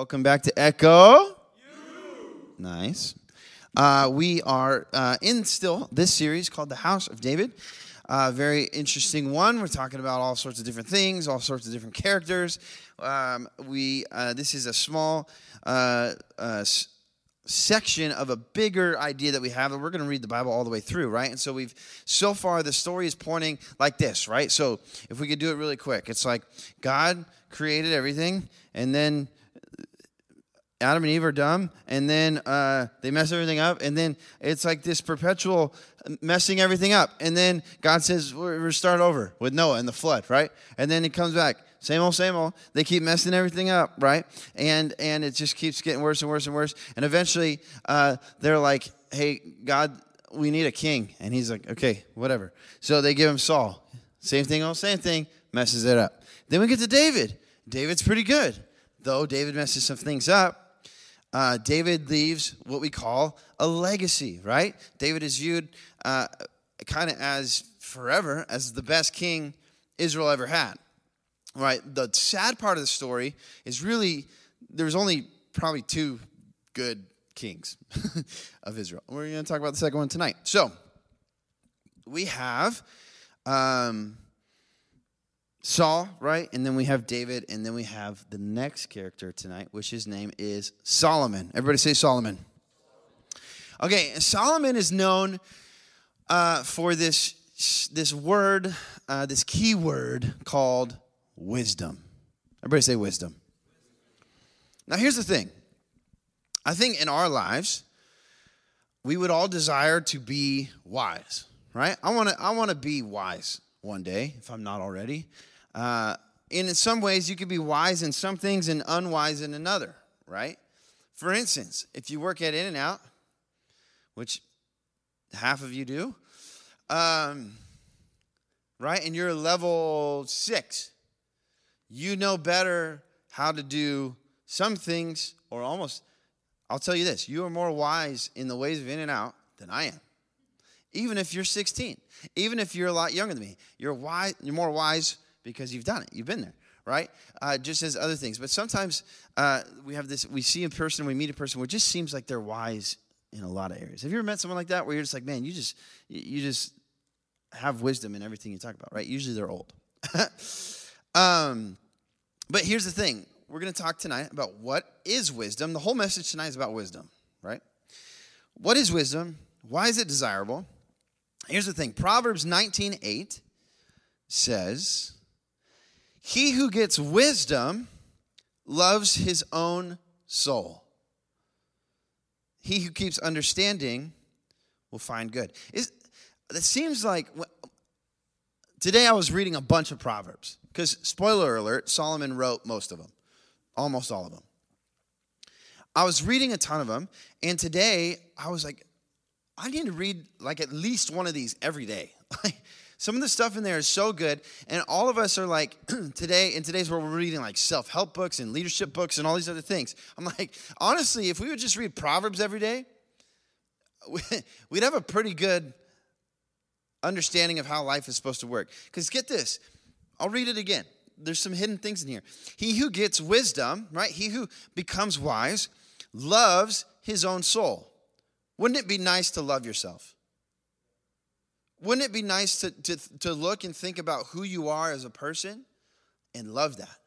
Welcome back to Echo. Nice. Uh, we are uh, in still this series called The House of David. Uh, very interesting one. We're talking about all sorts of different things, all sorts of different characters. Um, we uh, this is a small uh, uh, section of a bigger idea that we have, and we're going to read the Bible all the way through, right? And so we've so far the story is pointing like this, right? So if we could do it really quick, it's like God created everything, and then Adam and Eve are dumb, and then uh, they mess everything up, and then it's like this perpetual messing everything up. And then God says, we're, start over with Noah and the flood, right? And then he comes back, same old, same old. They keep messing everything up, right? And and it just keeps getting worse and worse and worse. And eventually, uh, they're like, hey, God, we need a king. And he's like, okay, whatever. So they give him Saul. Same thing, old, same thing, messes it up. Then we get to David. David's pretty good, though David messes some things up uh, David leaves what we call a legacy, right? David is viewed uh, kind of as forever as the best king Israel ever had, right? The sad part of the story is really there's only probably two good kings of Israel. We're going to talk about the second one tonight. So we have. Um, Saul, right? And then we have David, and then we have the next character tonight, which his name is Solomon. Everybody say Solomon. Okay, Solomon is known uh, for this this word, uh, this key word called wisdom. Everybody say wisdom. Now, here's the thing. I think in our lives, we would all desire to be wise, right? I want to I want to be wise one day if I'm not already. Uh, and in some ways, you could be wise in some things and unwise in another, right? For instance, if you work at In-N-Out, which half of you do, um, right? And you're level six, you know better how to do some things, or almost, I'll tell you this you are more wise in the ways of In-N-Out than I am. Even if you're 16, even if you're a lot younger than me, you're wise, you're more wise because you've done it. You've been there, right? Uh, just as other things. But sometimes uh, we have this, we see a person, we meet a person where it just seems like they're wise in a lot of areas. Have you ever met someone like that where you're just like, man, you just, you just have wisdom in everything you talk about, right? Usually they're old. um, but here's the thing we're going to talk tonight about what is wisdom. The whole message tonight is about wisdom, right? What is wisdom? Why is it desirable? Here's the thing Proverbs 19 8 says, he who gets wisdom loves his own soul. He who keeps understanding will find good. It seems like today I was reading a bunch of Proverbs because, spoiler alert, Solomon wrote most of them, almost all of them. I was reading a ton of them, and today I was like, I need to read like at least one of these every day. Some of the stuff in there is so good. And all of us are like, today, in today's world, we're reading like self help books and leadership books and all these other things. I'm like, honestly, if we would just read Proverbs every day, we'd have a pretty good understanding of how life is supposed to work. Because get this, I'll read it again. There's some hidden things in here. He who gets wisdom, right? He who becomes wise loves his own soul. Wouldn't it be nice to love yourself? Wouldn't it be nice to, to, to look and think about who you are as a person and love that?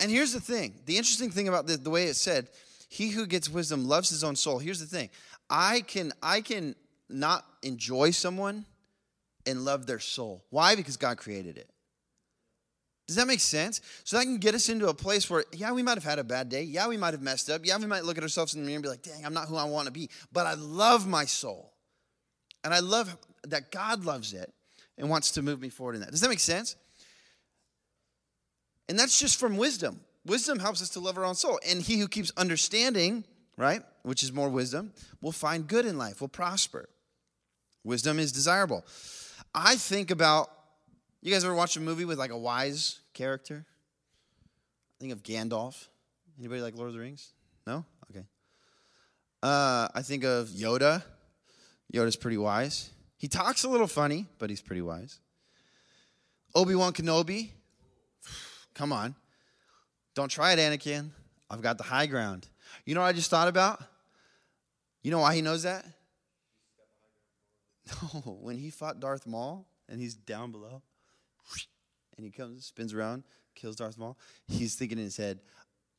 And here's the thing the interesting thing about the, the way it said, he who gets wisdom loves his own soul. Here's the thing I can, I can not enjoy someone and love their soul. Why? Because God created it. Does that make sense? So that can get us into a place where, yeah, we might have had a bad day. Yeah, we might have messed up. Yeah, we might look at ourselves in the mirror and be like, dang, I'm not who I want to be. But I love my soul. And I love that God loves it and wants to move me forward in that. Does that make sense? And that's just from wisdom. Wisdom helps us to love our own soul. And he who keeps understanding, right, which is more wisdom, will find good in life, will prosper. Wisdom is desirable. I think about, you guys ever watch a movie with like a wise character? I think of Gandalf. Anybody like Lord of the Rings? No? Okay. Uh, I think of Yoda. Yoda's pretty wise. He talks a little funny, but he's pretty wise. Obi Wan Kenobi, come on. Don't try it, Anakin. I've got the high ground. You know what I just thought about? You know why he knows that? No, when he fought Darth Maul and he's down below, and he comes, spins around, kills Darth Maul, he's thinking in his head,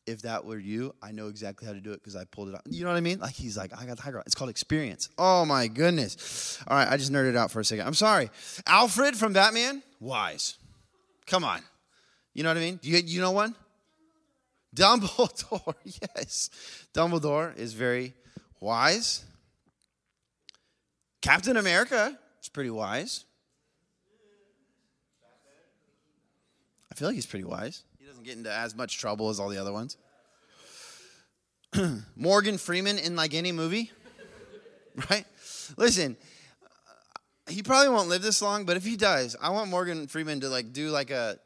if that were you, I know exactly how to do it because I pulled it out. You know what I mean? Like he's like, I got the high ground. It's called experience. Oh my goodness. All right, I just nerded out for a second. I'm sorry. Alfred from Batman, wise. Come on. You know what I mean? You, you know one? Dumbledore, yes. Dumbledore is very wise. Captain America is pretty wise. I feel like he's pretty wise. He doesn't get into as much trouble as all the other ones. Morgan Freeman in like any movie, right? Listen, he probably won't live this long, but if he does, I want Morgan Freeman to like do like a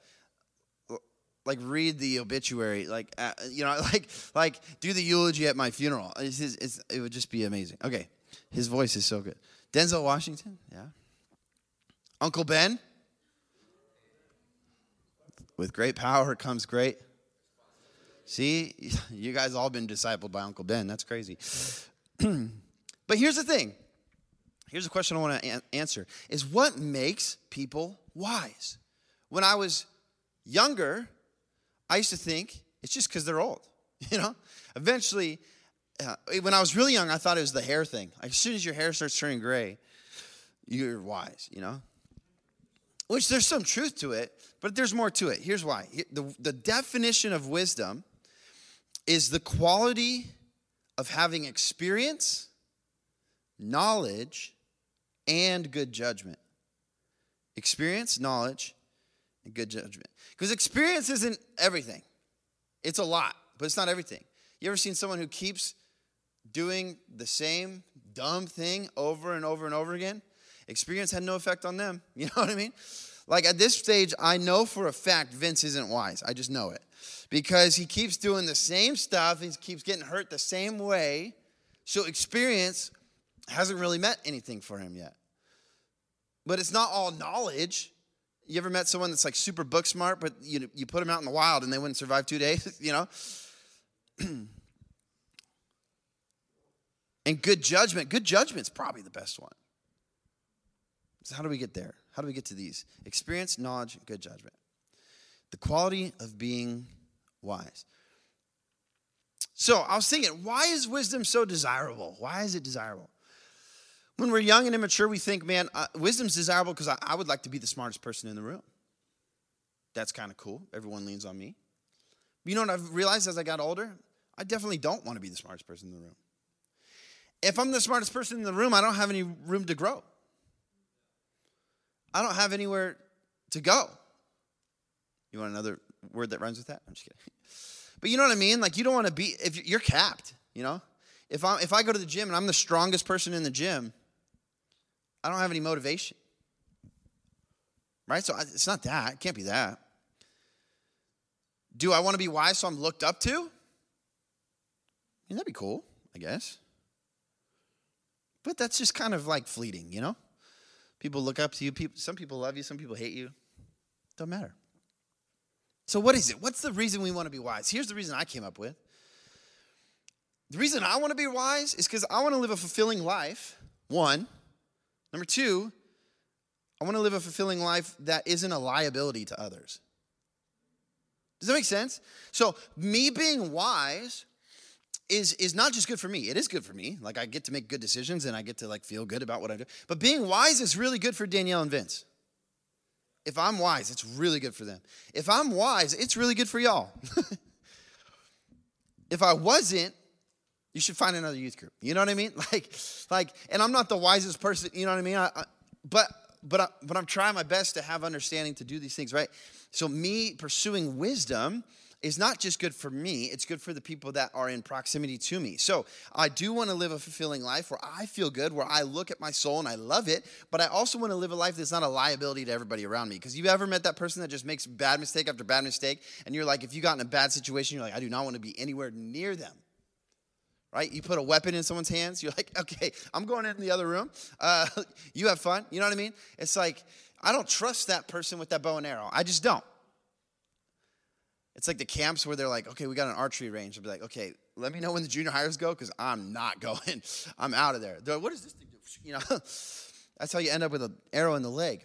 like read the obituary, like uh, you know, like like do the eulogy at my funeral. It's, it's, it would just be amazing. Okay, his voice is so good. Denzel Washington, yeah. Uncle Ben. With great power comes great. See, you guys all been discipled by Uncle Ben. That's crazy. but here's the thing. Here's a question I want to answer is what makes people wise? When I was younger, I used to think it's just because they're old. You know, eventually, uh, when I was really young, I thought it was the hair thing. Like, as soon as your hair starts turning gray, you're wise. You know, which there's some truth to it, but there's more to it. Here's why: the the definition of wisdom is the quality of having experience, knowledge, and good judgment. Experience, knowledge, and good judgment. Because experience isn't everything, it's a lot, but it's not everything. You ever seen someone who keeps doing the same dumb thing over and over and over again? Experience had no effect on them. You know what I mean? Like at this stage, I know for a fact Vince isn't wise. I just know it. Because he keeps doing the same stuff, he keeps getting hurt the same way. So experience hasn't really meant anything for him yet. But it's not all knowledge. You ever met someone that's like super book smart, but you, you put them out in the wild and they wouldn't survive two days, you know? and good judgment. Good judgment's probably the best one. So, how do we get there? How do we get to these? Experience, knowledge, good judgment. The quality of being wise. So, I was thinking, why is wisdom so desirable? Why is it desirable? When we're young and immature, we think, man, uh, wisdom's desirable because I, I would like to be the smartest person in the room. That's kind of cool. Everyone leans on me. You know what I've realized as I got older? I definitely don't want to be the smartest person in the room. If I'm the smartest person in the room, I don't have any room to grow. I don't have anywhere to go. You want another word that rhymes with that? I'm just kidding. But you know what I mean? Like you don't want to be if you're capped, you know? If I if I go to the gym and I'm the strongest person in the gym, I don't have any motivation. Right? So it's not that. It can't be that. Do I want to be wise so I'm looked up to? I mean, that'd be cool, I guess. But that's just kind of like fleeting, you know? People look up to you. People, some people love you, some people hate you. Don't matter. So, what is it? What's the reason we want to be wise? Here's the reason I came up with. The reason I want to be wise is because I want to live a fulfilling life, one. Number two, I want to live a fulfilling life that isn't a liability to others. Does that make sense? So, me being wise is is not just good for me. It is good for me. Like I get to make good decisions and I get to like feel good about what I do. But being wise is really good for Danielle and Vince. If I'm wise, it's really good for them. If I'm wise, it's really good for y'all. if I wasn't, you should find another youth group. You know what I mean? Like, like, and I'm not the wisest person. You know what I mean? I, I, but, but, I, but I'm trying my best to have understanding to do these things right. So me pursuing wisdom is not just good for me, it's good for the people that are in proximity to me. So I do want to live a fulfilling life where I feel good, where I look at my soul and I love it, but I also want to live a life that's not a liability to everybody around me. Because you've ever met that person that just makes bad mistake after bad mistake, and you're like, if you got in a bad situation, you're like, I do not want to be anywhere near them. Right? You put a weapon in someone's hands, you're like, okay, I'm going in the other room. Uh, you have fun. You know what I mean? It's like, I don't trust that person with that bow and arrow. I just don't. It's like the camps where they're like, okay, we got an archery range. I'll be like, okay, let me know when the junior highers go because I'm not going. I'm out of there. They're like, what does this thing do? You know, that's how you end up with an arrow in the leg.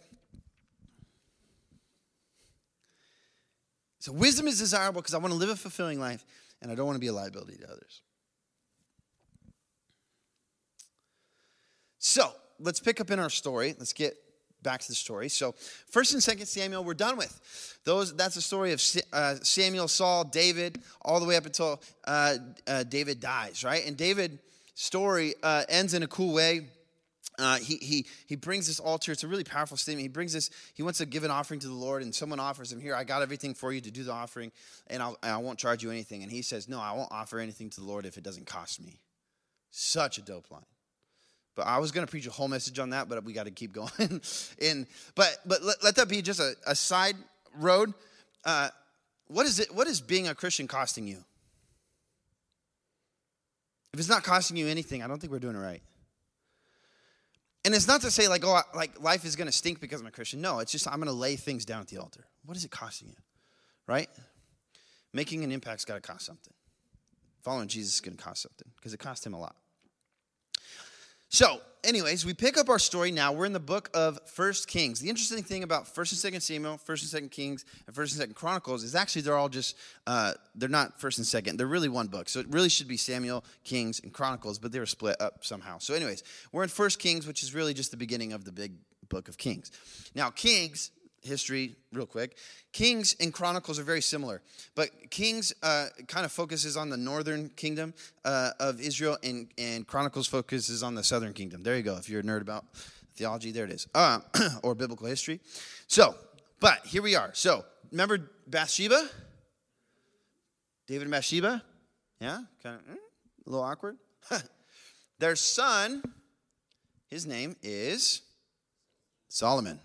So wisdom is desirable because I want to live a fulfilling life and I don't want to be a liability to others. So let's pick up in our story. Let's get back to the story. So, First and Second Samuel, we're done with those. That's the story of uh, Samuel, Saul, David, all the way up until uh, uh, David dies, right? And David's story uh, ends in a cool way. Uh, he, he, he brings this altar. It's a really powerful statement. He brings this, he wants to give an offering to the Lord, and someone offers him, Here, I got everything for you to do the offering, and I'll, I won't charge you anything. And he says, No, I won't offer anything to the Lord if it doesn't cost me. Such a dope line. But I was going to preach a whole message on that, but we got to keep going. and but but let, let, that be just a, a side road. Uh, what is it? What is being a Christian costing you? If it's not costing you anything, I don't think we're doing it right. And it's not to say like, oh, like life is going to stink because I'm a Christian. No, it's just I'm going to lay things down at the altar. What is it costing you? Right? Making an impact's got to cost something. Following Jesus is going to cost something because it cost him a lot. So, anyways, we pick up our story now. We're in the book of First Kings. The interesting thing about First and Second Samuel, First and Second Kings, and First and Second Chronicles is actually they're all just uh, they're not First and Second. They're really one book. So it really should be Samuel, Kings, and Chronicles, but they were split up somehow. So, anyways, we're in First Kings, which is really just the beginning of the big book of Kings. Now, Kings history real quick. Kings and Chronicles are very similar, but Kings uh, kind of focuses on the northern kingdom uh, of Israel, and, and Chronicles focuses on the southern kingdom. There you go. If you're a nerd about theology, there it is, uh, or biblical history. So, but here we are. So, remember Bathsheba? David and Bathsheba? Yeah, kind of mm, a little awkward. Their son, his name is Solomon.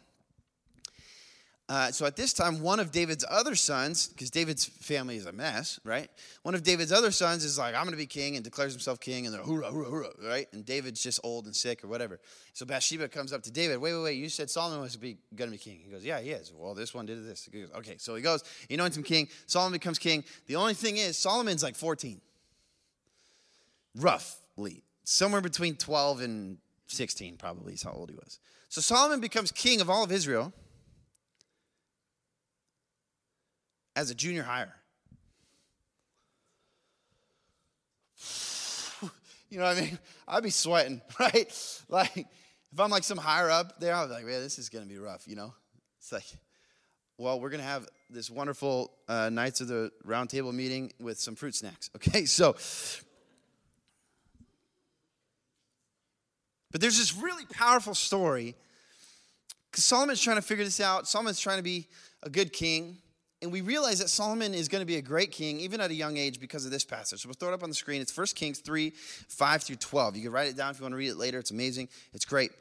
Uh, so at this time, one of David's other sons, because David's family is a mess, right? One of David's other sons is like, I'm going to be king and declares himself king, and they're hoorah, hoorah, hoorah, right? And David's just old and sick or whatever. So Bathsheba comes up to David, wait, wait, wait, you said Solomon was going to be king. He goes, yeah, he is. Well, this one did this. Goes, okay, so he goes, he anoints him king. Solomon becomes king. The only thing is, Solomon's like 14. Roughly. Somewhere between 12 and 16, probably, is how old he was. So Solomon becomes king of all of Israel. As a junior higher. You know what I mean? I'd be sweating, right? Like, if I'm like some higher up there, I'd be like, man, this is going to be rough, you know? It's like, well, we're going to have this wonderful uh, Knights of the Round Table meeting with some fruit snacks, okay? So, but there's this really powerful story because Solomon's trying to figure this out. Solomon's trying to be a good king. And we realize that Solomon is going to be a great king, even at a young age, because of this passage. So we'll throw it up on the screen. It's 1 Kings 3 5 through 12. You can write it down if you want to read it later. It's amazing, it's great.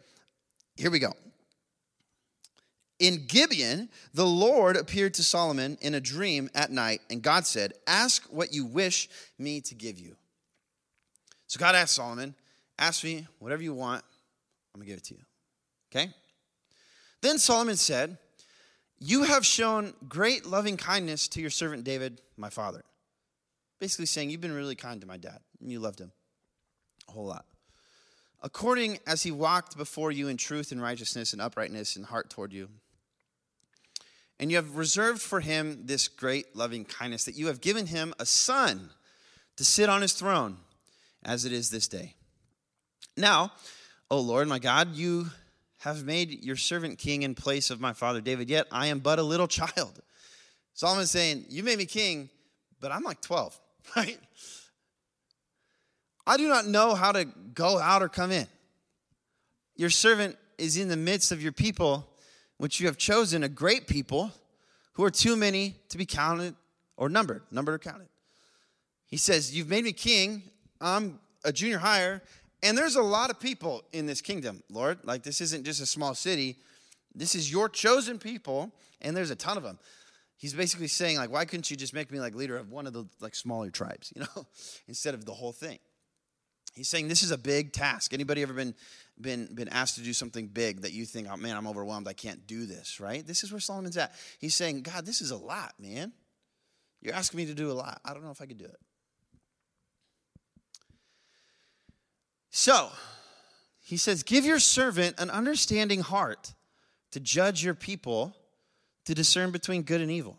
Here we go. In Gibeon, the Lord appeared to Solomon in a dream at night, and God said, Ask what you wish me to give you. So God asked Solomon, Ask me whatever you want, I'm going to give it to you. Okay? Then Solomon said, you have shown great loving kindness to your servant David, my father. Basically saying, You've been really kind to my dad, and you loved him a whole lot. According as he walked before you in truth and righteousness and uprightness and heart toward you. And you have reserved for him this great loving kindness, that you have given him a son to sit on his throne, as it is this day. Now, O Lord my God, you have made your servant king in place of my father David, yet I am but a little child. Solomon's saying, You made me king, but I'm like 12, right? I do not know how to go out or come in. Your servant is in the midst of your people, which you have chosen, a great people who are too many to be counted or numbered, numbered or counted. He says, You've made me king. I'm a junior higher, and there's a lot of people in this kingdom, Lord. Like, this isn't just a small city. This is your chosen people, and there's a ton of them. He's basically saying, like, why couldn't you just make me like leader of one of the like smaller tribes, you know, instead of the whole thing? He's saying this is a big task. Anybody ever been been been asked to do something big that you think, oh man, I'm overwhelmed, I can't do this, right? This is where Solomon's at. He's saying, God, this is a lot, man. You're asking me to do a lot. I don't know if I could do it. So, he says, Give your servant an understanding heart to judge your people, to discern between good and evil.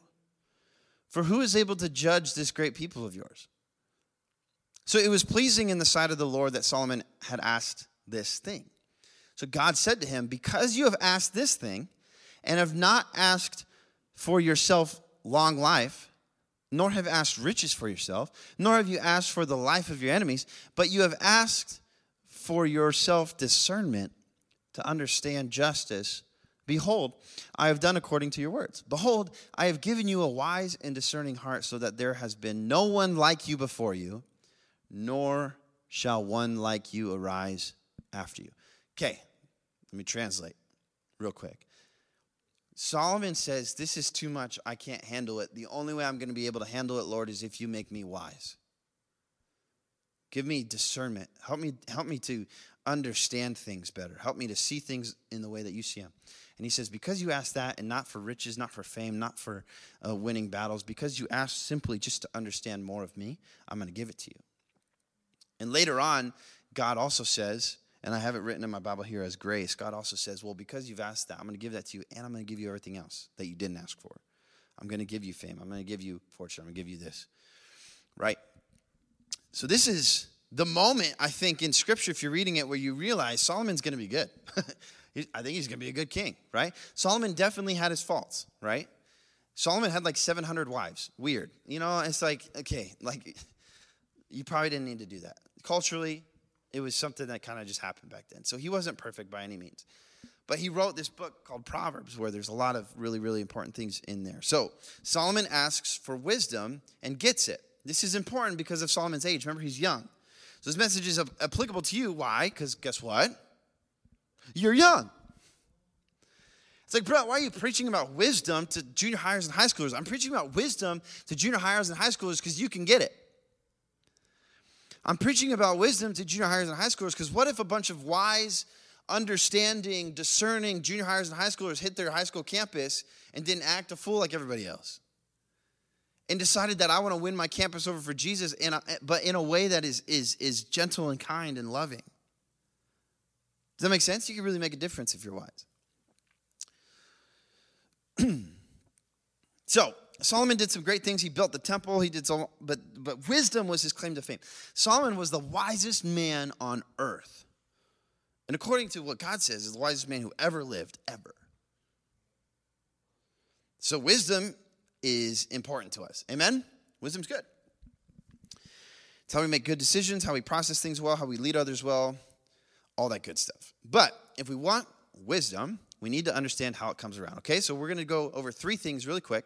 For who is able to judge this great people of yours? So it was pleasing in the sight of the Lord that Solomon had asked this thing. So God said to him, Because you have asked this thing, and have not asked for yourself long life, nor have asked riches for yourself, nor have you asked for the life of your enemies, but you have asked for yourself discernment to understand justice. Behold, I have done according to your words. Behold, I have given you a wise and discerning heart, so that there has been no one like you before you, nor shall one like you arise after you. Okay, let me translate real quick. Solomon says, This is too much. I can't handle it. The only way I'm going to be able to handle it, Lord, is if you make me wise. Give me discernment. Help me, help me to understand things better. Help me to see things in the way that you see them. And he says, Because you ask that, and not for riches, not for fame, not for uh, winning battles, because you ask simply just to understand more of me, I'm going to give it to you. And later on, God also says, and I have it written in my Bible here as grace. God also says, Well, because you've asked that, I'm going to give that to you, and I'm going to give you everything else that you didn't ask for. I'm going to give you fame. I'm going to give you fortune. I'm going to give you this. Right? So, this is the moment, I think, in Scripture, if you're reading it, where you realize Solomon's going to be good. I think he's going to be a good king, right? Solomon definitely had his faults, right? Solomon had like 700 wives. Weird. You know, it's like, okay, like, you probably didn't need to do that. Culturally, it was something that kind of just happened back then. So he wasn't perfect by any means. But he wrote this book called Proverbs where there's a lot of really, really important things in there. So Solomon asks for wisdom and gets it. This is important because of Solomon's age. Remember, he's young. So this message is applicable to you. Why? Because guess what? You're young. It's like, bro, why are you preaching about wisdom to junior highers and high schoolers? I'm preaching about wisdom to junior highers and high schoolers because you can get it. I'm preaching about wisdom to junior highers and high schoolers because what if a bunch of wise, understanding, discerning junior highers and high schoolers hit their high school campus and didn't act a fool like everybody else? And decided that I want to win my campus over for Jesus, in a, but in a way that is, is, is gentle and kind and loving. Does that make sense? You can really make a difference if you're wise. so, Solomon did some great things. He built the temple. He did so, but but wisdom was his claim to fame. Solomon was the wisest man on earth, and according to what God says, is the wisest man who ever lived, ever. So wisdom is important to us. Amen. Wisdom's good. It's how we make good decisions, how we process things well, how we lead others well, all that good stuff. But if we want wisdom, we need to understand how it comes around. Okay, so we're going to go over three things really quick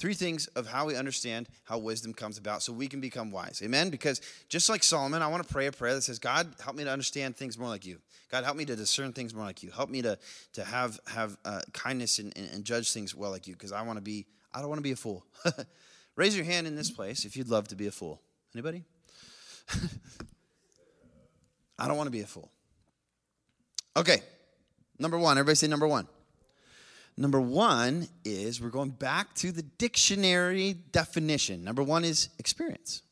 Three things of how we understand how wisdom comes about so we can become wise. Amen? Because just like Solomon, I want to pray a prayer that says, God, help me to understand things more like you. God, help me to discern things more like you. Help me to, to have, have uh, kindness and, and, and judge things well like you because I want to be, I don't want to be a fool. Raise your hand in this place if you'd love to be a fool. Anybody? I don't want to be a fool. Okay, number one. Everybody say number one. Number one is we're going back to the dictionary definition. Number one is experience.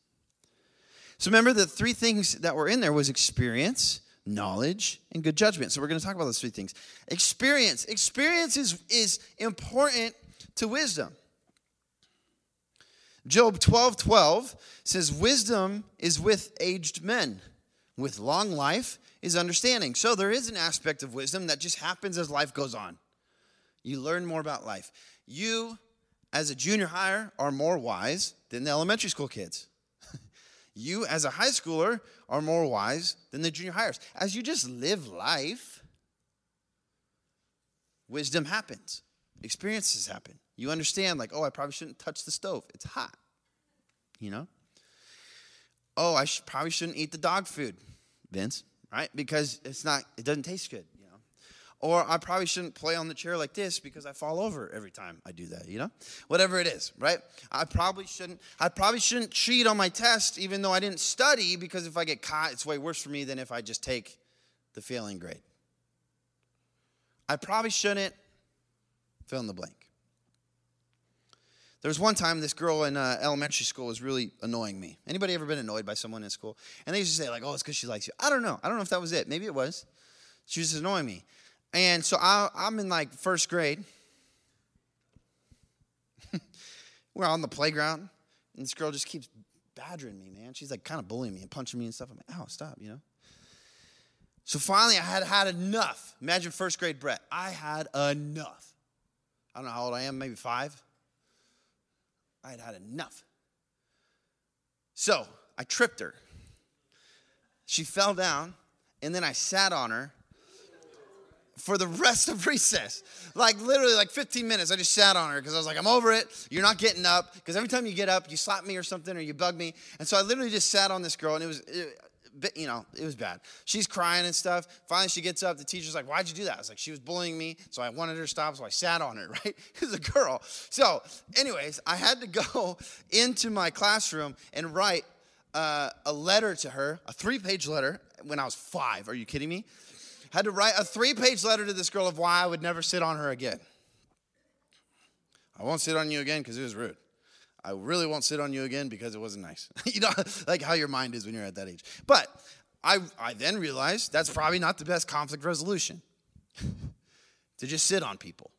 So remember the three things that were in there was experience, knowledge, and good judgment. So we're going to talk about those three things. Experience. Experience is, is important to wisdom. Job 12 12 says, Wisdom is with aged men, with long life is understanding. So there is an aspect of wisdom that just happens as life goes on. You learn more about life. You, as a junior higher, are more wise than the elementary school kids. you, as a high schooler, are more wise than the junior highers. As you just live life, wisdom happens, experiences happen. You understand, like, oh, I probably shouldn't touch the stove, it's hot. You know? Oh, I probably shouldn't eat the dog food, Vince, right? Because it's not, it doesn't taste good. You know? Or I probably shouldn't play on the chair like this because I fall over every time I do that, you know? Whatever it is, right? I probably shouldn't I probably shouldn't cheat on my test even though I didn't study because if I get caught, it's way worse for me than if I just take the failing grade. I probably shouldn't fill in the blank. There was one time this girl in uh, elementary school was really annoying me. Anybody ever been annoyed by someone in school? And they used to say like, "Oh, it's because she likes you." I don't know. I don't know if that was it. Maybe it was. She was annoying me, and so I, I'm in like first grade. We're on the playground, and this girl just keeps badgering me, man. She's like kind of bullying me and punching me and stuff. I'm like, "Ow, stop!" You know. So finally, I had had enough. Imagine first grade Brett. I had enough. I don't know how old I am, maybe five. I had had enough. So I tripped her. She fell down, and then I sat on her for the rest of recess. Like literally like 15 minutes. I just sat on her because I was like, I'm over it. You're not getting up. Because every time you get up, you slap me or something or you bug me. And so I literally just sat on this girl, and it was. It, you know, it was bad. She's crying and stuff. Finally, she gets up. The teacher's like, Why'd you do that? I was like, She was bullying me, so I wanted her to stop, so I sat on her, right? Was a girl. So, anyways, I had to go into my classroom and write uh, a letter to her, a three page letter when I was five. Are you kidding me? had to write a three page letter to this girl of why I would never sit on her again. I won't sit on you again because it was rude. I really won't sit on you again because it wasn't nice. you know, like how your mind is when you're at that age. But I, I then realized that's probably not the best conflict resolution to just sit on people.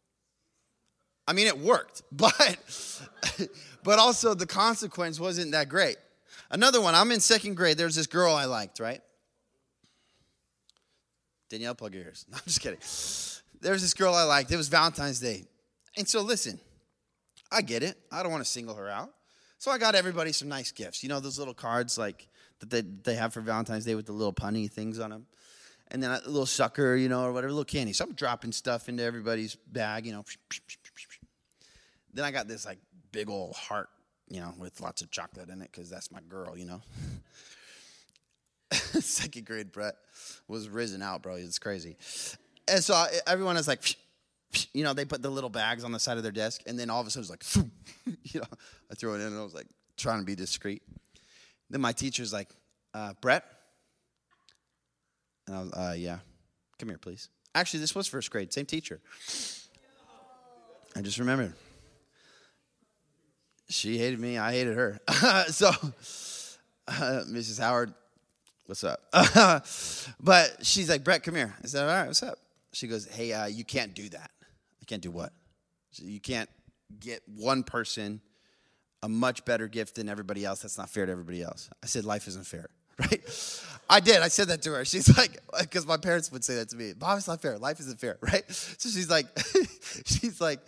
I mean, it worked, but but also the consequence wasn't that great. Another one, I'm in second grade. There's this girl I liked, right? Danielle, plug your ears. No, I'm just kidding. There's this girl I liked. It was Valentine's Day. And so, listen, I get it. I don't want to single her out. So I got everybody some nice gifts. You know those little cards like that they, they have for Valentine's Day with the little punny things on them? And then a little sucker, you know, or whatever, little candy. So I'm dropping stuff into everybody's bag, you know. Then I got this like big old heart, you know, with lots of chocolate in it because that's my girl, you know. Second grade Brett was risen out, bro. It's crazy. And so I, everyone is like, you know, they put the little bags on the side of their desk, and then all of a sudden it's like, you know, I throw it in, and I was like trying to be discreet. Then my teacher's like, uh, Brett, and I was, uh, yeah, come here, please. Actually, this was first grade, same teacher. I just remembered. She hated me, I hated her. so, uh, Mrs. Howard, what's up? but she's like, Brett, come here. I said, all right, what's up? She goes, hey, uh, you can't do that. Can't do what? So you can't get one person a much better gift than everybody else. That's not fair to everybody else. I said, life isn't fair, right? I did. I said that to her. She's like, because my parents would say that to me. Bob, it's not fair. Life isn't fair, right? So she's like, she's like,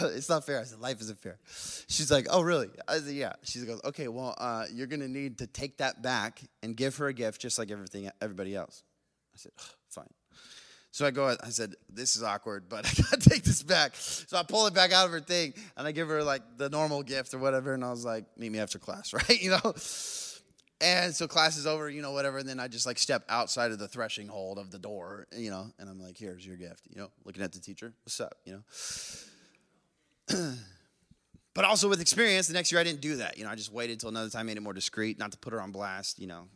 it's not fair. I said, life isn't fair. She's like, oh, really? I said, yeah. She goes, okay, well, uh, you're going to need to take that back and give her a gift just like everything, everybody else. I said, fine. So I go, I said, this is awkward, but I gotta take this back. So I pull it back out of her thing and I give her like the normal gift or whatever. And I was like, meet me after class, right? You know? And so class is over, you know, whatever. And then I just like step outside of the threshing hold of the door, you know, and I'm like, here's your gift, you know, looking at the teacher, what's up, you know? but also with experience, the next year I didn't do that. You know, I just waited until another time, made it more discreet, not to put her on blast, you know,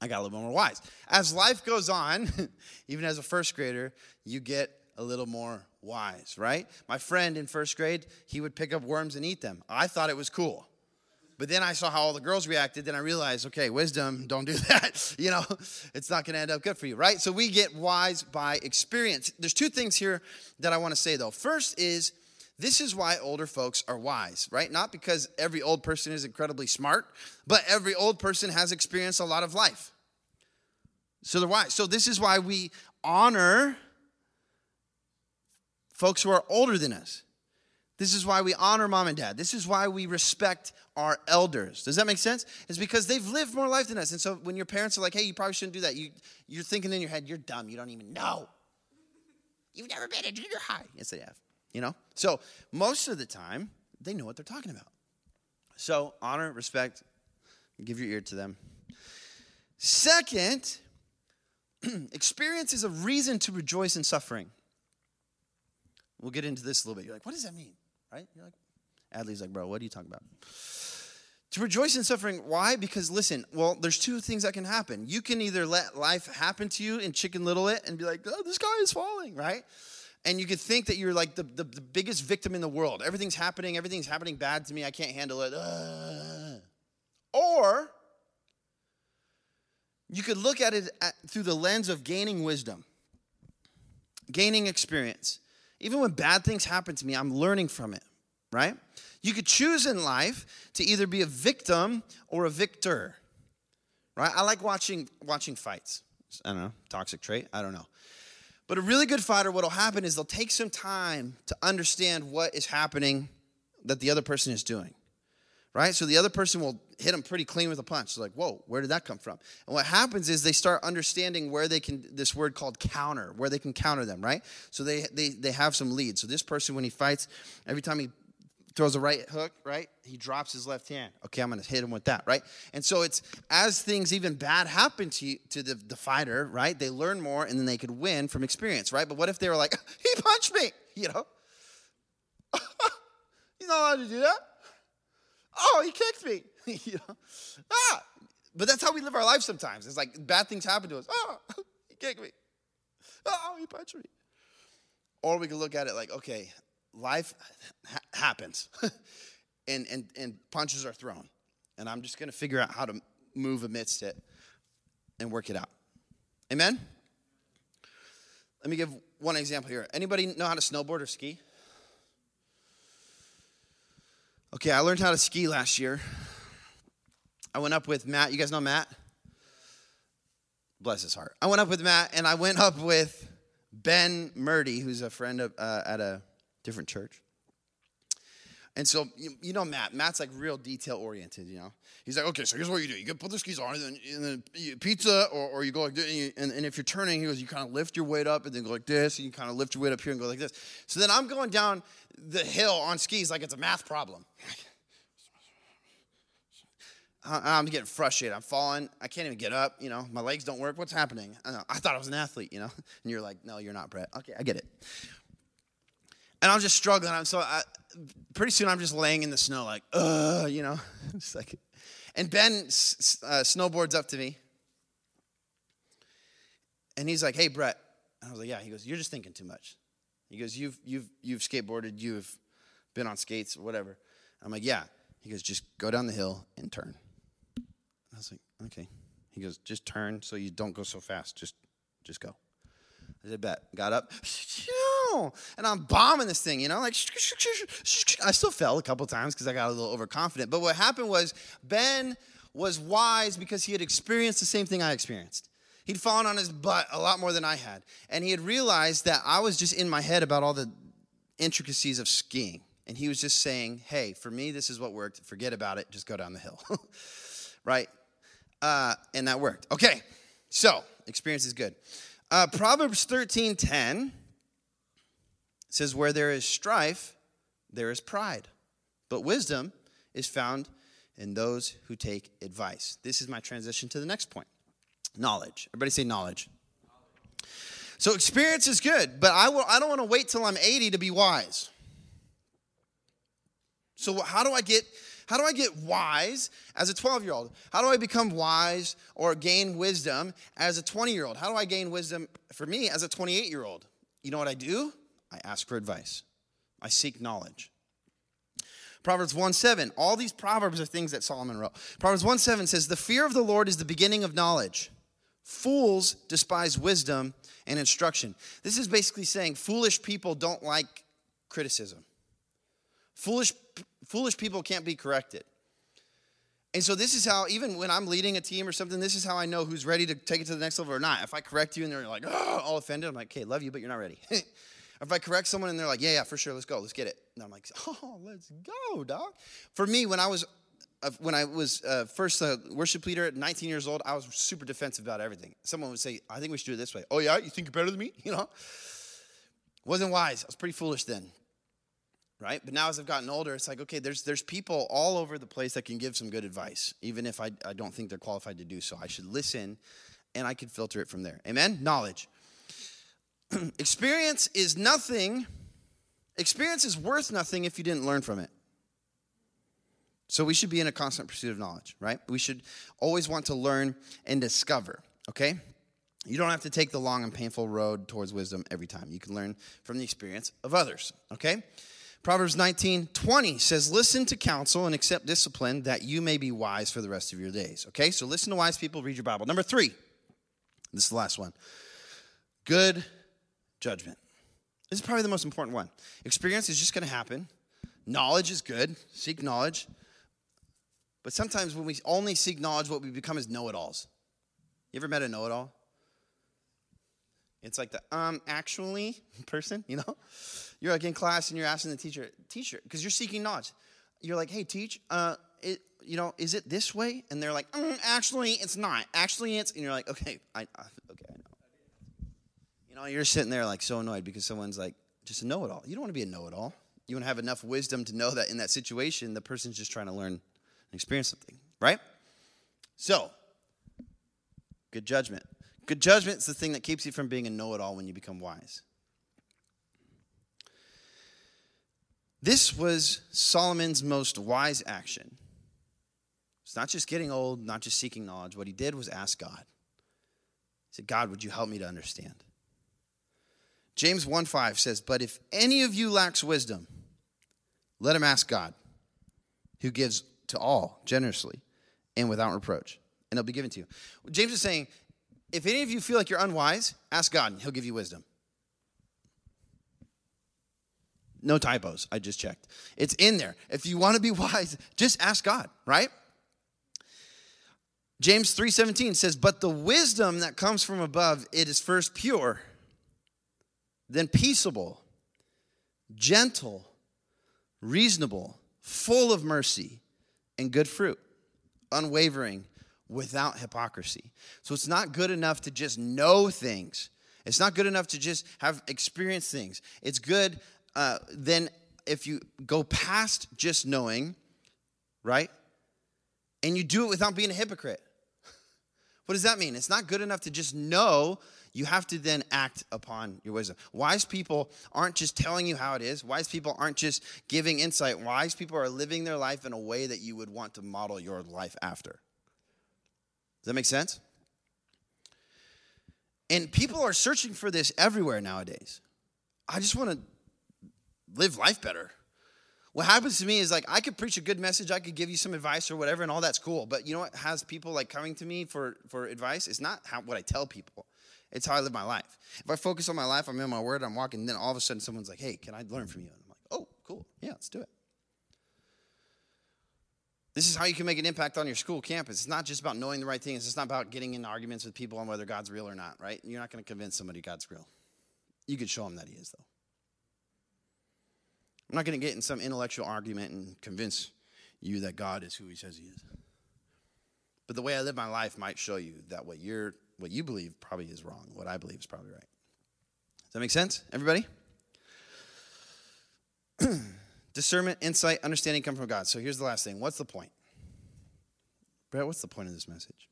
I got a little more wise. As life goes on, even as a first grader, you get a little more wise, right? My friend in first grade, he would pick up worms and eat them. I thought it was cool. But then I saw how all the girls reacted, then I realized, okay, wisdom, don't do that. you know, it's not gonna end up good for you, right? So we get wise by experience. There's two things here that I wanna say though. First is, this is why older folks are wise, right? Not because every old person is incredibly smart, but every old person has experienced a lot of life. So they're wise. So this is why we honor folks who are older than us. This is why we honor mom and dad. This is why we respect our elders. Does that make sense? It's because they've lived more life than us. And so when your parents are like, hey, you probably shouldn't do that, you, you're thinking in your head, you're dumb. You don't even know. You've never been to junior high. Yes, they have you know? So most of the time, they know what they're talking about. So honor, respect, give your ear to them. Second, experience is a reason to rejoice in suffering. We'll get into this a little bit. You're like, what does that mean? Right? You're like, Adley's like, bro, what are you talking about? To rejoice in suffering, why? Because listen, well, there's two things that can happen. You can either let life happen to you and chicken little it and be like, oh, this guy is falling, right? And you could think that you're like the, the, the biggest victim in the world. Everything's happening, everything's happening bad to me, I can't handle it. Or you could look at it at, through the lens of gaining wisdom, gaining experience. Even when bad things happen to me, I'm learning from it, right? You could choose in life to either be a victim or a victor, right? I like watching watching fights. I don't know, toxic trait, I don't know. But a really good fighter, what'll happen is they'll take some time to understand what is happening that the other person is doing right? So the other person will hit them pretty clean with a punch. They're like, whoa, where did that come from? And what happens is they start understanding where they can, this word called counter, where they can counter them, right? So they, they, they have some leads. So this person, when he fights, every time he throws a right hook, right? He drops his left hand. Okay, I'm going to hit him with that, right? And so it's as things even bad happen to you, to the, the fighter, right? They learn more and then they could win from experience, right? But what if they were like, he punched me, you know? He's not allowed to do that. Oh, he kicked me. you know? Ah. But that's how we live our life sometimes. It's like bad things happen to us. Oh, he kicked me. Oh, he punched me. Or we could look at it like, okay, life ha- happens and, and, and punches are thrown. And I'm just going to figure out how to move amidst it and work it out. Amen? Let me give one example here. Anybody know how to snowboard or ski? Okay, I learned how to ski last year. I went up with Matt. You guys know Matt? Bless his heart. I went up with Matt, and I went up with Ben Murdy, who's a friend of, uh, at a different church. And so, you, know, Matt, Matt's like real detail oriented, you know? He's like, okay, so here's what you do. You put the skis on, and then, and then you, pizza, or, or you go like this, and, you, and, and, if you're turning, he goes, you kind of lift your weight up and then go like this, and you kind of lift your weight up here and go like this. So then I'm going down the hill on skis like it's a math problem. I'm getting frustrated. I'm falling. I can't even get up. You know, my legs don't work. What's happening? I, I, thought I was an athlete. You know, and you're like, no, you're not, Brett. Okay, I get it. And I'm just struggling. I'm so I, pretty soon I'm just laying in the snow, like, uh, you know, just like. And Ben uh, snowboards up to me, and he's like, "Hey, Brett." And I was like, "Yeah." He goes, "You're just thinking too much." He goes, You've, you've, you've skateboarded, you've been on skates whatever. I'm like, Yeah. He goes, Just go down the hill and turn. I was like, Okay. He goes, Just turn so you don't go so fast. Just, just go. I said, Bet. Got up. And I'm bombing this thing, you know, like I still fell a couple times because I got a little overconfident. But what happened was Ben was wise because he had experienced the same thing I experienced. He'd fallen on his butt a lot more than I had. And he had realized that I was just in my head about all the intricacies of skiing. And he was just saying, hey, for me, this is what worked. Forget about it. Just go down the hill. right? Uh, and that worked. Okay. So, experience is good. Uh, Proverbs 13 10 says, Where there is strife, there is pride. But wisdom is found in those who take advice. This is my transition to the next point. Knowledge. Everybody say knowledge. So experience is good, but I, will, I don't want to wait till I'm 80 to be wise. So how do I get how do I get wise as a 12 year old? How do I become wise or gain wisdom as a 20 year old? How do I gain wisdom for me as a 28 year old? You know what I do? I ask for advice. I seek knowledge. Proverbs 1 7, all these proverbs are things that Solomon wrote. Proverbs 1 7 says, The fear of the Lord is the beginning of knowledge. Fools despise wisdom and instruction. This is basically saying foolish people don't like criticism. Foolish, foolish people can't be corrected. And so this is how, even when I'm leading a team or something, this is how I know who's ready to take it to the next level or not. If I correct you and they're like, oh, all offended, I'm like, okay, love you, but you're not ready. if I correct someone and they're like, yeah, yeah, for sure, let's go, let's get it. And I'm like, oh, let's go, dog. For me, when I was when I was uh, first a worship leader at 19 years old, I was super defensive about everything. Someone would say, I think we should do it this way. Oh, yeah? You think you're better than me? You know? Wasn't wise. I was pretty foolish then. Right? But now as I've gotten older, it's like, okay, there's, there's people all over the place that can give some good advice, even if I, I don't think they're qualified to do so. I should listen and I can filter it from there. Amen? Knowledge. experience is nothing, experience is worth nothing if you didn't learn from it. So we should be in a constant pursuit of knowledge, right? We should always want to learn and discover, okay? You don't have to take the long and painful road towards wisdom every time. You can learn from the experience of others, okay? Proverbs 19, 20 says, Listen to counsel and accept discipline that you may be wise for the rest of your days. Okay, so listen to wise people, read your Bible. Number three, this is the last one good judgment. This is probably the most important one. Experience is just going to happen. Knowledge is good, seek knowledge. But sometimes when we only seek knowledge, what we become is know it alls. You ever met a know it all? It's like the um actually person, you know? You're like in class and you're asking the teacher, teacher, because you're seeking knowledge. You're like, hey, teach, uh, it, you know, is it this way? And they're like, mm, actually, it's not. Actually, it's, and you're like, okay, I, I okay, I know. You know, you're sitting there like so annoyed because someone's like just a know-it-all. You don't want to be a know-it-all. You want to have enough wisdom to know that in that situation, the person's just trying to learn and experience something, right? So, good judgment. Good judgment is the thing that keeps you from being a know it all when you become wise. This was Solomon's most wise action. It's not just getting old, not just seeking knowledge. What he did was ask God. He said, God, would you help me to understand? James 1 5 says, But if any of you lacks wisdom, let him ask God, who gives to all generously and without reproach, and it'll be given to you. James is saying, if any of you feel like you're unwise, ask God, and He'll give you wisdom. No typos, I just checked. It's in there. If you want to be wise, just ask God, right? James 3:17 says, "But the wisdom that comes from above, it is first pure, then peaceable, gentle, reasonable, full of mercy and good fruit, unwavering, without hypocrisy. So it's not good enough to just know things. It's not good enough to just have experienced things. It's good uh, then if you go past just knowing, right? And you do it without being a hypocrite. What does that mean? It's not good enough to just know. You have to then act upon your wisdom. Wise people aren't just telling you how it is. Wise people aren't just giving insight. Wise people are living their life in a way that you would want to model your life after. Does that make sense? And people are searching for this everywhere nowadays. I just want to live life better. What happens to me is like I could preach a good message, I could give you some advice or whatever, and all that's cool. But you know what has people like coming to me for for advice? It's not how what I tell people. It's how I live my life. If I focus on my life, I'm in my word, I'm walking, then all of a sudden someone's like, hey, can I learn from you? And I'm like, oh, cool. Yeah, let's do it. This is how you can make an impact on your school campus. It's not just about knowing the right things. It's not about getting in arguments with people on whether God's real or not, right? You're not going to convince somebody God's real. You could show them that He is, though. I'm not going to get in some intellectual argument and convince you that God is who He says He is. But the way I live my life might show you that what you're, what you believe probably is wrong. What I believe is probably right. Does that make sense, everybody? Discernment, insight, understanding come from God. So here's the last thing. What's the point? Brett, what's the point of this message?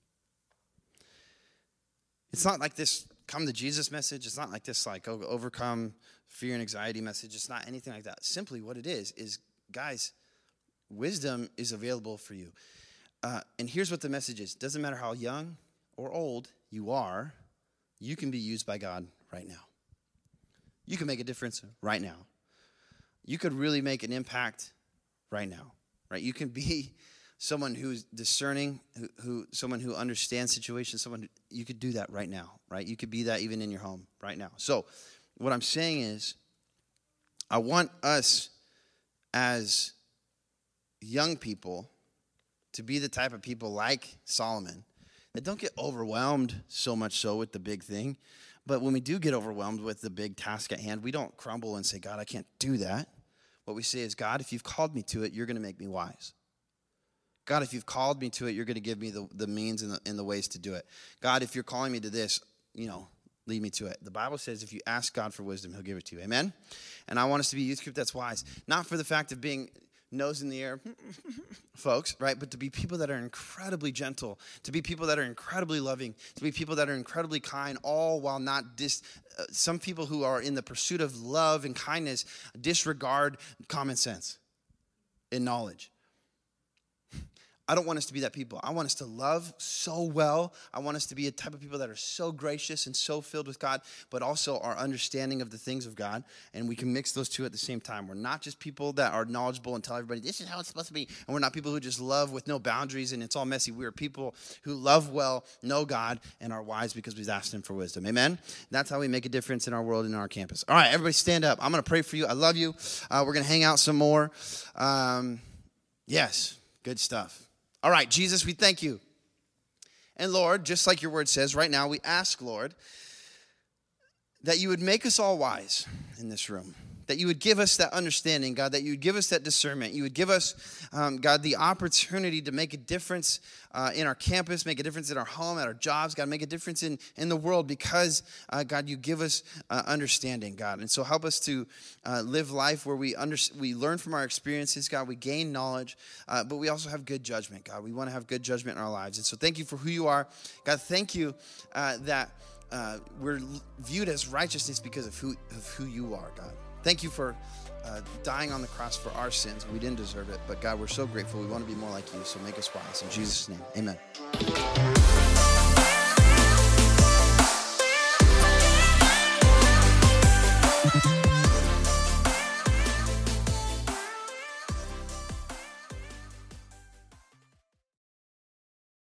It's not like this come to Jesus message. It's not like this like overcome fear and anxiety message. It's not anything like that. Simply what it is is guys, wisdom is available for you. Uh, and here's what the message is. Doesn't matter how young or old you are, you can be used by God right now. You can make a difference right now you could really make an impact right now, right? You can be someone who's discerning, who, who someone who understands situations, someone who, you could do that right now, right? You could be that even in your home right now. So, what I'm saying is, I want us as young people to be the type of people like Solomon that don't get overwhelmed so much so with the big thing. But when we do get overwhelmed with the big task at hand, we don't crumble and say, God, I can't do that. What we say is, God, if you've called me to it, you're going to make me wise. God, if you've called me to it, you're going to give me the, the means and the, and the ways to do it. God, if you're calling me to this, you know, lead me to it. The Bible says if you ask God for wisdom, He'll give it to you. Amen? And I want us to be a youth group that's wise, not for the fact of being nose in the air folks, right? But to be people that are incredibly gentle, to be people that are incredibly loving, to be people that are incredibly kind, all while not dis. Uh, some people who are in the pursuit of love and kindness disregard common sense and knowledge. I don't want us to be that people. I want us to love so well. I want us to be a type of people that are so gracious and so filled with God, but also our understanding of the things of God. And we can mix those two at the same time. We're not just people that are knowledgeable and tell everybody this is how it's supposed to be. And we're not people who just love with no boundaries and it's all messy. We are people who love well, know God, and are wise because we've asked Him for wisdom. Amen? That's how we make a difference in our world and in our campus. All right, everybody stand up. I'm going to pray for you. I love you. Uh, we're going to hang out some more. Um, yes, good stuff. All right, Jesus, we thank you. And Lord, just like your word says, right now we ask, Lord, that you would make us all wise in this room that you would give us that understanding, God, that you would give us that discernment. You would give us, um, God, the opportunity to make a difference uh, in our campus, make a difference in our home, at our jobs, God, make a difference in, in the world because, uh, God, you give us uh, understanding, God. And so help us to uh, live life where we, under, we learn from our experiences, God, we gain knowledge, uh, but we also have good judgment, God. We want to have good judgment in our lives. And so thank you for who you are. God, thank you uh, that. we're viewed as righteousness because of who, of who you are, God. Thank you for uh, dying on the cross for our sins. We didn't deserve it, but God, we're so grateful. We want to be more like you, so make us wise. In Jesus' name, amen.